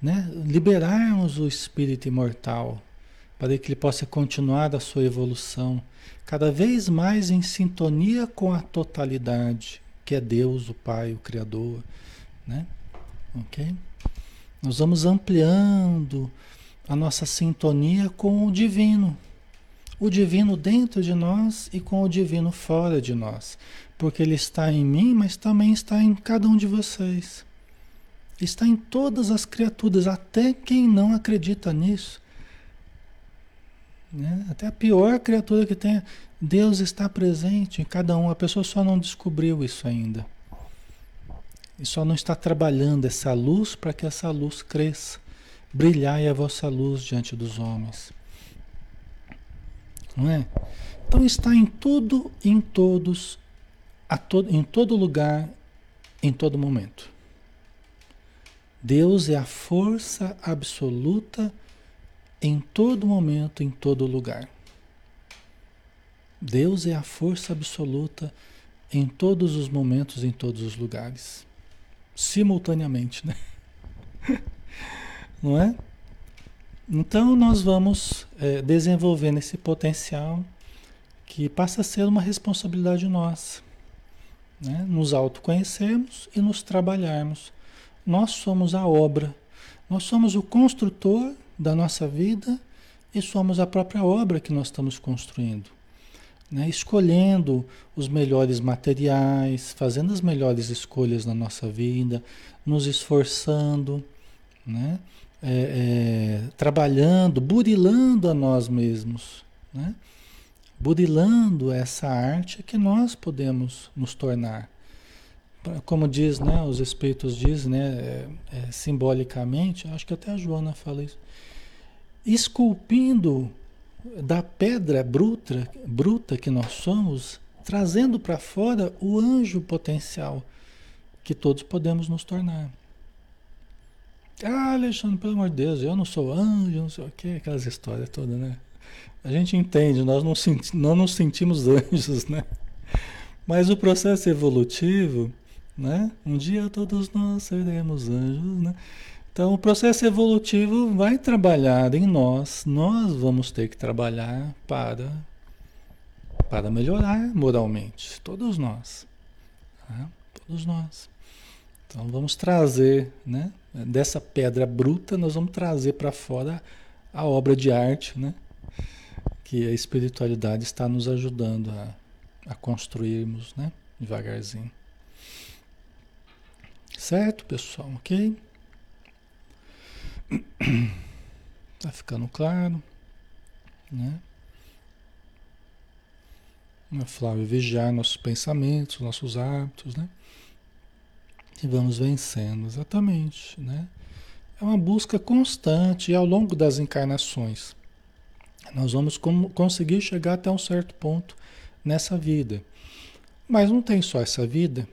Speaker 1: né? Liberarmos o espírito imortal para que ele possa continuar a sua evolução cada vez mais em sintonia com a totalidade, que é Deus, o Pai, o Criador, né? OK? Nós vamos ampliando a nossa sintonia com o divino. O divino dentro de nós e com o divino fora de nós. Porque ele está em mim, mas também está em cada um de vocês. Está em todas as criaturas, até quem não acredita nisso. Né? Até a pior criatura que tenha, Deus está presente em cada um. A pessoa só não descobriu isso ainda. E só não está trabalhando essa luz para que essa luz cresça. Brilhai a vossa luz diante dos homens. Não é? Então está em tudo, em todos, to em todo lugar, em todo momento. Deus é a força absoluta em todo momento, em todo lugar. Deus é a força absoluta em todos os momentos, em todos os lugares simultaneamente, né? Não é? Então nós vamos é, desenvolvendo esse potencial que passa a ser uma responsabilidade nossa. Né? Nos autoconhecermos e nos trabalharmos. Nós somos a obra, nós somos o construtor da nossa vida e somos a própria obra que nós estamos construindo né? escolhendo os melhores materiais, fazendo as melhores escolhas na nossa vida, nos esforçando, né? É, é, trabalhando, burilando a nós mesmos, né? burilando essa arte que nós podemos nos tornar. Como diz, né, os espíritos dizem, né, é, é simbolicamente, acho que até a Joana fala isso, esculpindo da pedra bruta, bruta que nós somos, trazendo para fora o anjo potencial que todos podemos nos tornar. Ah, Alexandre, pelo amor de Deus, eu não sou anjo, não sei o que, aquelas histórias todas, né? A gente entende, nós não, senti, não nos sentimos anjos, né? Mas o processo evolutivo, né? Um dia todos nós seremos anjos, né? Então, o processo evolutivo vai trabalhar em nós, nós vamos ter que trabalhar para, para melhorar moralmente, todos nós. Tá? Todos nós. Então, vamos trazer, né? dessa pedra bruta, nós vamos trazer para fora a obra de arte, né? que a espiritualidade está nos ajudando a, a construirmos né? devagarzinho. Certo, pessoal? Ok? Tá ficando claro, né? Flávio, vigiar nossos pensamentos, nossos hábitos, né? E vamos vencendo, exatamente, né? É uma busca constante e ao longo das encarnações. Nós vamos conseguir chegar até um certo ponto nessa vida. Mas não tem só essa vida,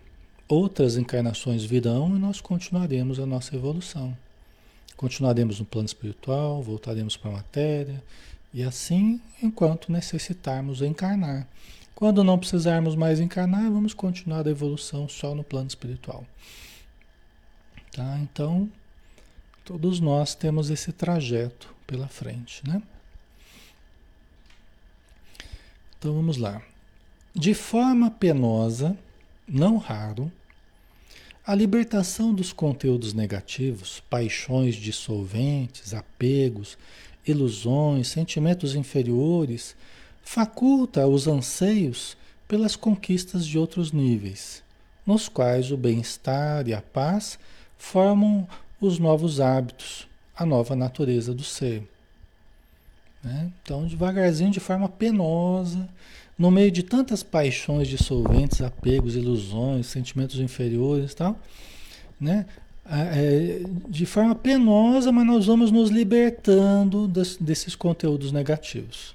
Speaker 1: outras encarnações virão e nós continuaremos a nossa evolução. Continuaremos no plano espiritual, voltaremos para a matéria, e assim enquanto necessitarmos encarnar. Quando não precisarmos mais encarnar, vamos continuar a evolução só no plano espiritual. Tá? Então, todos nós temos esse trajeto pela frente, né? Então vamos lá. De forma penosa, não raro, a libertação dos conteúdos negativos, paixões dissolventes, apegos, ilusões, sentimentos inferiores, faculta os anseios pelas conquistas de outros níveis, nos quais o bem-estar e a paz formam os novos hábitos, a nova natureza do ser. Né? Então, devagarzinho, de forma penosa, no meio de tantas paixões dissolventes, apegos, ilusões, sentimentos inferiores tal, né? É, de forma penosa, mas nós vamos nos libertando desses conteúdos negativos.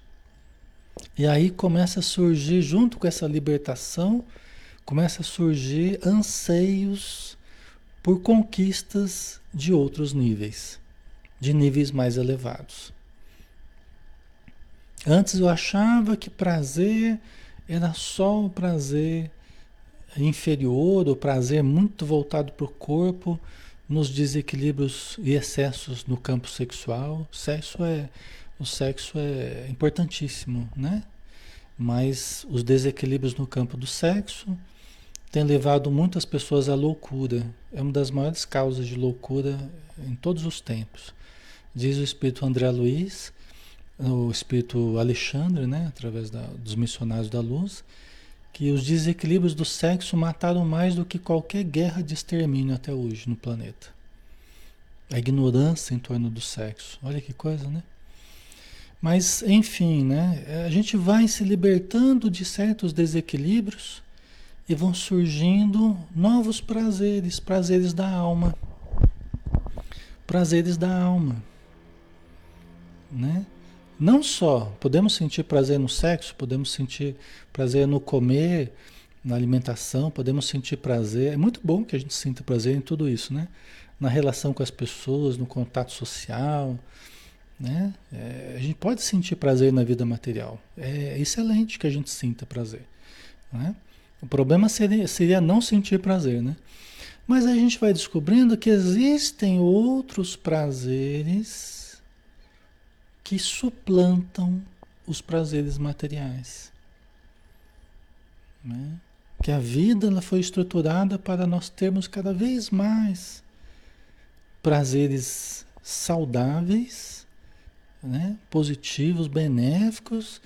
Speaker 1: E aí começa a surgir, junto com essa libertação, começa a surgir anseios por conquistas de outros níveis, de níveis mais elevados. Antes eu achava que prazer era só o prazer inferior, o prazer muito voltado para o corpo, nos desequilíbrios e excessos no campo sexual. O sexo é, o sexo é importantíssimo, né? Mas os desequilíbrios no campo do sexo têm levado muitas pessoas à loucura. É uma das maiores causas de loucura em todos os tempos. Diz o espírito André Luiz, o espírito Alexandre, né, através da, dos missionários da luz, que os desequilíbrios do sexo mataram mais do que qualquer guerra de extermínio até hoje no planeta. A ignorância em torno do sexo. Olha que coisa, né? Mas, enfim, né? A gente vai se libertando de certos desequilíbrios e vão surgindo novos prazeres, prazeres da alma. Prazeres da alma. Né? Não só podemos sentir prazer no sexo, podemos sentir prazer no comer, na alimentação, podemos sentir prazer. É muito bom que a gente sinta prazer em tudo isso, né? Na relação com as pessoas, no contato social, né? É, a gente pode sentir prazer na vida material. É excelente que a gente sinta prazer, né? O problema seria, seria não sentir prazer, né? Mas a gente vai descobrindo que existem outros prazeres que suplantam os prazeres materiais. Né? Que a vida ela foi estruturada para nós termos cada vez mais prazeres saudáveis, né? positivos, benéficos,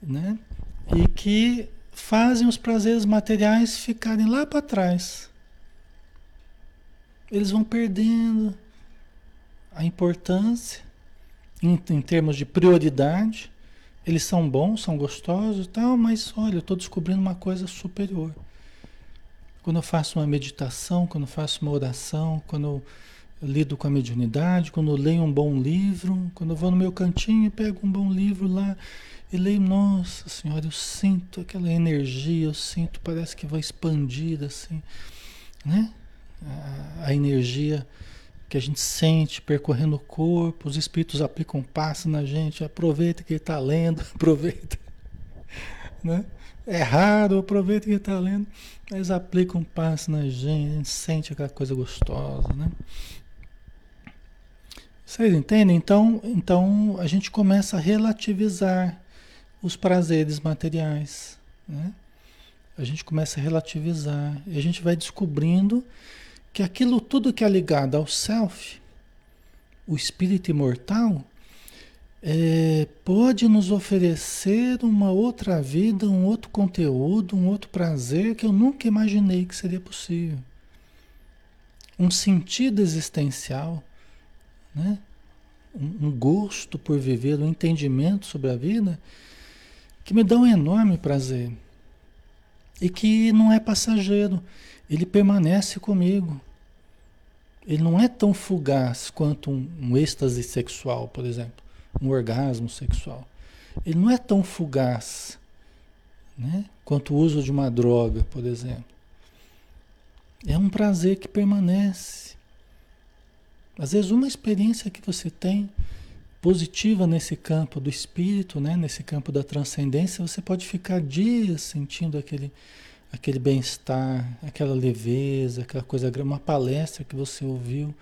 Speaker 1: né? e que fazem os prazeres materiais ficarem lá para trás. Eles vão perdendo a importância em, em termos de prioridade, eles são bons, são gostosos e tal, mas olha, eu estou descobrindo uma coisa superior. Quando eu faço uma meditação, quando eu faço uma oração, quando eu lido com a mediunidade, quando eu leio um bom livro, quando eu vou no meu cantinho e pego um bom livro lá e leio, nossa senhora, eu sinto aquela energia, eu sinto, parece que vai expandir assim, né? A, a energia que a gente sente percorrendo o corpo, os espíritos aplicam passo na gente, aproveita que ele está lendo, aproveita. Né? É raro, aproveita que está lendo, eles aplicam passo na gente, a gente sente aquela coisa gostosa, né? Vocês entendem? Então, então a gente começa a relativizar os prazeres materiais, né? A gente começa a relativizar e a gente vai descobrindo que aquilo tudo que é ligado ao self, o espírito imortal, é, pode nos oferecer uma outra vida, um outro conteúdo, um outro prazer que eu nunca imaginei que seria possível. Um sentido existencial, né? um, gosto por viver, um entendimento sobre a vida que me dá um enorme prazer e que não é passageiro ele permanece comigo. Ele não é tão fugaz quanto um, um êxtase sexual, por exemplo, um orgasmo sexual. Ele não é tão fugaz né, quanto o uso de uma droga, por exemplo. É um prazer que permanece. Às vezes, uma experiência que você tem positiva nesse campo do espírito, né, nesse campo da transcendência, você pode ficar dias sentindo aquele aquele bem-estar, aquela leveza, aquela coisa, uma palestra que você ouviu,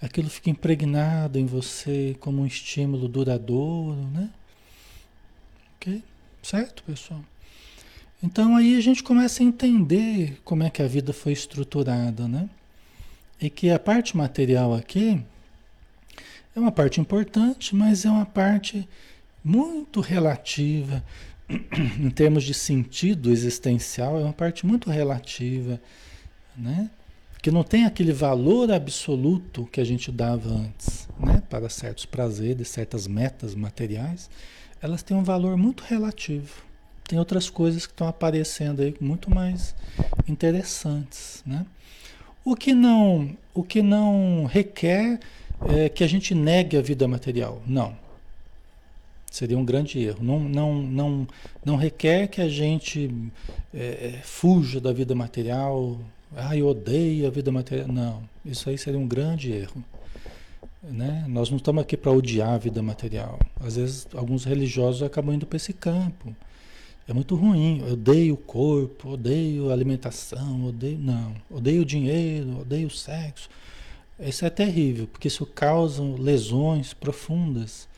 Speaker 1: aquilo fica impregnado em você como um estímulo duradouro, né? Ok? Certo, pessoal? Então aí a gente começa a entender como é que a vida foi estruturada, né? E que a parte material aqui é uma parte importante, mas é uma parte muito relativa, em termos de sentido existencial, é uma parte muito relativa, né? Que não tem aquele valor absoluto que a gente dava antes, né? Para certos prazeres, certas metas materiais, elas têm um valor muito relativo. Tem outras coisas que estão aparecendo aí muito mais interessantes, né? O que não, o que não requer é que a gente negue a vida material, não. Seria um grande erro. Não, não, não, não requer que a gente é, é, fuja da vida material. Ah, eu odeio a vida material. Não, isso aí seria um grande erro. Né? Nós não estamos aqui para odiar a vida material. Às vezes, alguns religiosos acabam indo para esse campo. é muito ruim. Eu odeio o corpo, odeio a alimentação, odeio. Não. Odeio o dinheiro, odeio o sexo. Isso é terrível, porque isso causa lesões profundas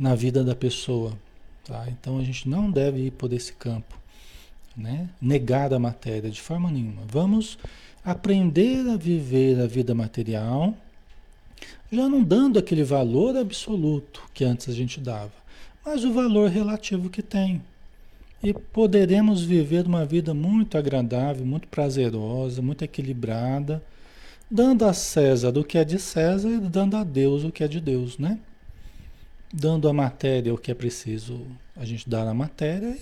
Speaker 1: na vida da pessoa. Tá? Então a gente não deve ir por esse campo. Né? Negar a matéria de forma nenhuma. Vamos aprender a viver a vida material, já não dando aquele valor absoluto que antes a gente dava, mas o valor relativo que tem. E poderemos viver uma vida muito agradável, muito prazerosa, muito equilibrada, dando a César o que é de César e dando a Deus o que é de Deus, né? Dando a matéria o que é preciso a gente dar à matéria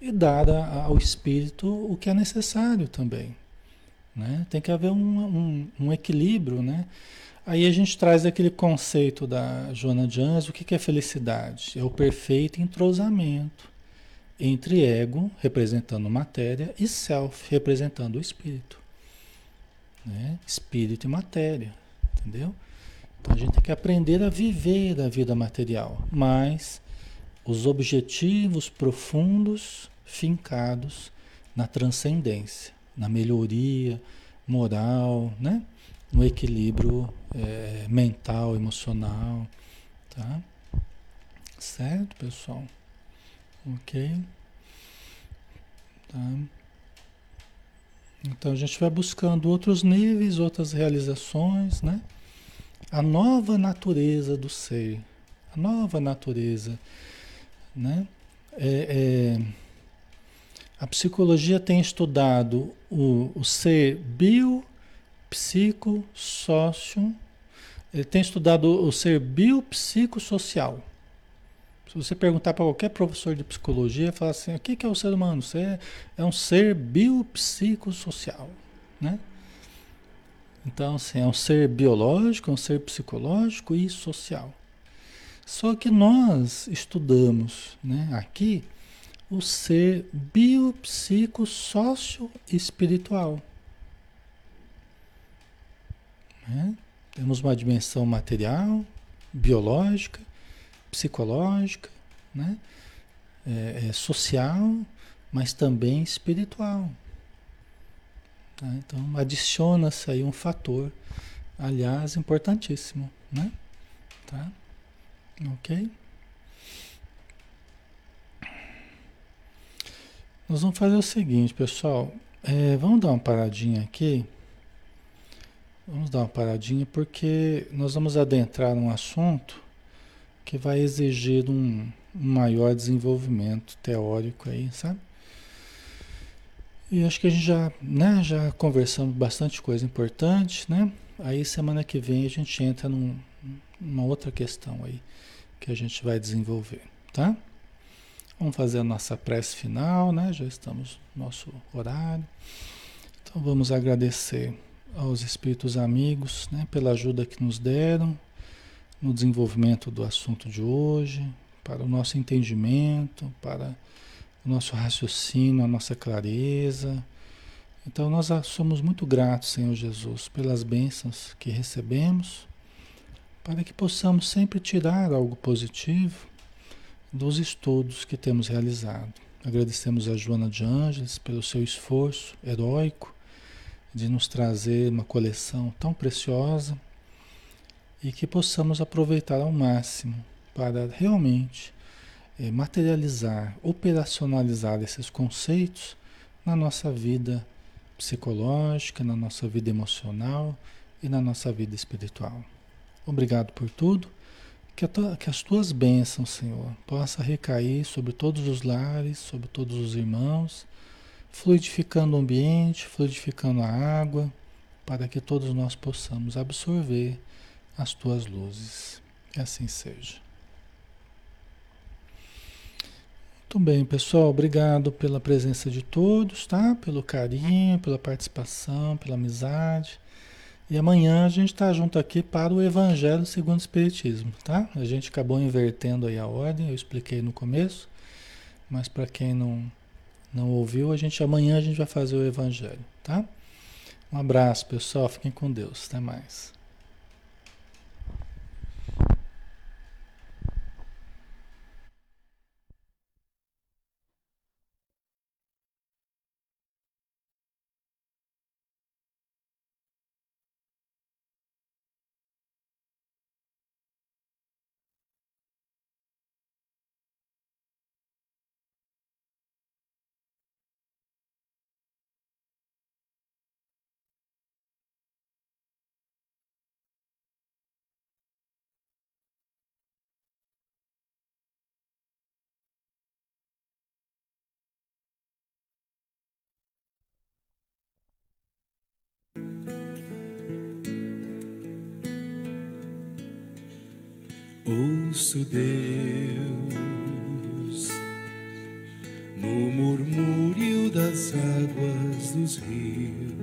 Speaker 1: e dar ao espírito o que é necessário também. Né? Tem que haver um, um, um, equilíbrio, né? Aí a gente traz aquele conceito da Joana de Anjos, o que, que é felicidade? É o perfeito entrosamento entre ego, representando matéria, e self, representando o espírito. Né? Espírito e matéria, entendeu? Então a gente tem que aprender a viver a vida material, mas os objetivos profundos fincados na transcendência, na melhoria moral, né? no equilíbrio é, mental, emocional, tá? Certo, pessoal? Ok? Tá? Então a gente vai buscando outros níveis, outras realizações, né? A nova natureza do ser, a nova natureza, né? É, é, a psicologia tem estudado o, o ser bio, psico, sócio, ele tem estudado o ser biopsicossocial. Se você perguntar para qualquer professor de psicologia, fala assim: o que é o ser humano? Você é um ser biopsicossocial, né? Então, assim, é um ser biológico, é um ser psicológico e social. Só que nós estudamos, né, aqui, o ser biopsicossócio-espiritual. Né? Temos uma dimensão material, biológica, psicológica, né? É, é social, mas também espiritual. Tá? Então adiciona-se aí um fator, aliás, importantíssimo, né? Tá? Ok? Nós vamos fazer o seguinte, pessoal. É, vamos dar uma paradinha aqui. Vamos dar uma paradinha porque nós vamos adentrar um assunto que vai exigir um, um maior desenvolvimento teórico aí, sabe? E acho que a gente já, né, já conversamos bastante coisa importante, né? Aí semana que vem a gente entra num, numa outra questão aí que a gente vai desenvolver, tá? Vamos fazer a nossa prece final, né? Já estamos no nosso horário. Então vamos agradecer aos espíritos amigos, né, pela ajuda que nos deram, no desenvolvimento do assunto de hoje, para o nosso entendimento, para o nosso raciocínio, a nossa clareza. Então nós somos muito gratos, Senhor Jesus, pelas bênçãos que recebemos, para que possamos sempre tirar algo positivo dos estudos que temos realizado. Agradecemos a Joana de Ângeles pelo seu esforço heróico de nos trazer uma coleção tão preciosa e que possamos aproveitar ao máximo para realmente é, materializar, operacionalizar esses conceitos na nossa vida psicológica, na nossa vida emocional e na nossa vida espiritual. Obrigado por tudo. Que, tua, que as tuas bênçãos, Senhor, possa recair sobre todos os lares, sobre todos os irmãos, fluidificando o ambiente, fluidificando a água, para que todos nós possamos absorver as tuas luzes. Que assim seja. Muito bem, pessoal. Obrigado pela presença de todos, tá? Pelo carinho, pela participação, pela amizade. E amanhã a gente está junto aqui para o Evangelho segundo o Espiritismo, tá? A gente acabou invertendo aí a ordem, eu expliquei no começo, mas para quem não, não ouviu, a gente amanhã a gente vai fazer o Evangelho, tá? Um abraço, pessoal. Fiquem com Deus. Até mais.
Speaker 2: Ouço Deus no murmúrio das águas dos rios.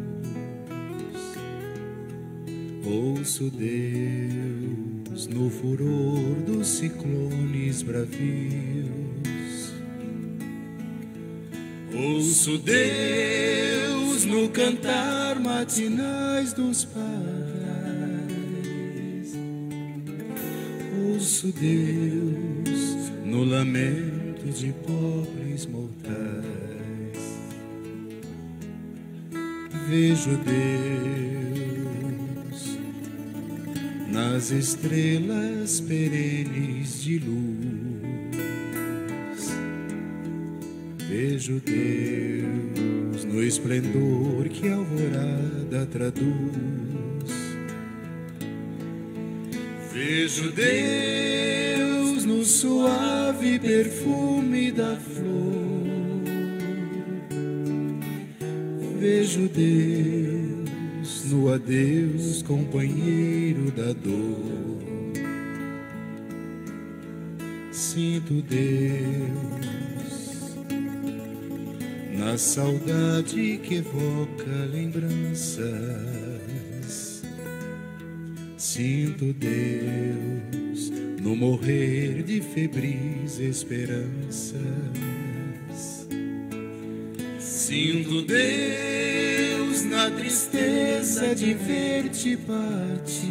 Speaker 2: Ouço Deus no furor dos ciclones bravios. Ouço Deus no cantar matinais dos pais. Ouço Deus no lamento de pobres mortais. Vejo Deus nas estrelas perenes de luz. Vejo Deus no esplendor que a alvorada traduz Vejo Deus suave perfume da flor. Vejo Deus no adeus, companheiro da dor. Sinto Deus na saudade que evoca lembranças Sinto Deus no morrer de febris esperanças. Sinto Deus na tristeza de ver-te partir.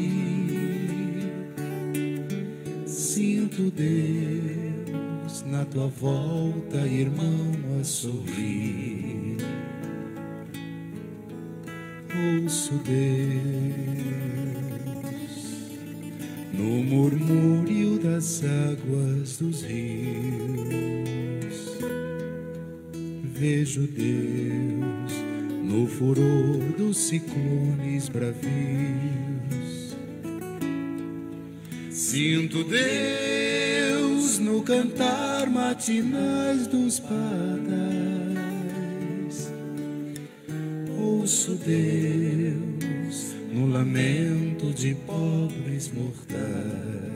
Speaker 2: Sinto Deus na tua volta, irmão, a sorrir. Ouço Deus no murmúrio das águas dos rios. Vejo Deus no furor dos ciclones bravios. Sinto Deus no cantar matinais dos padais. Ouço Deus no lamento de pobres mortais.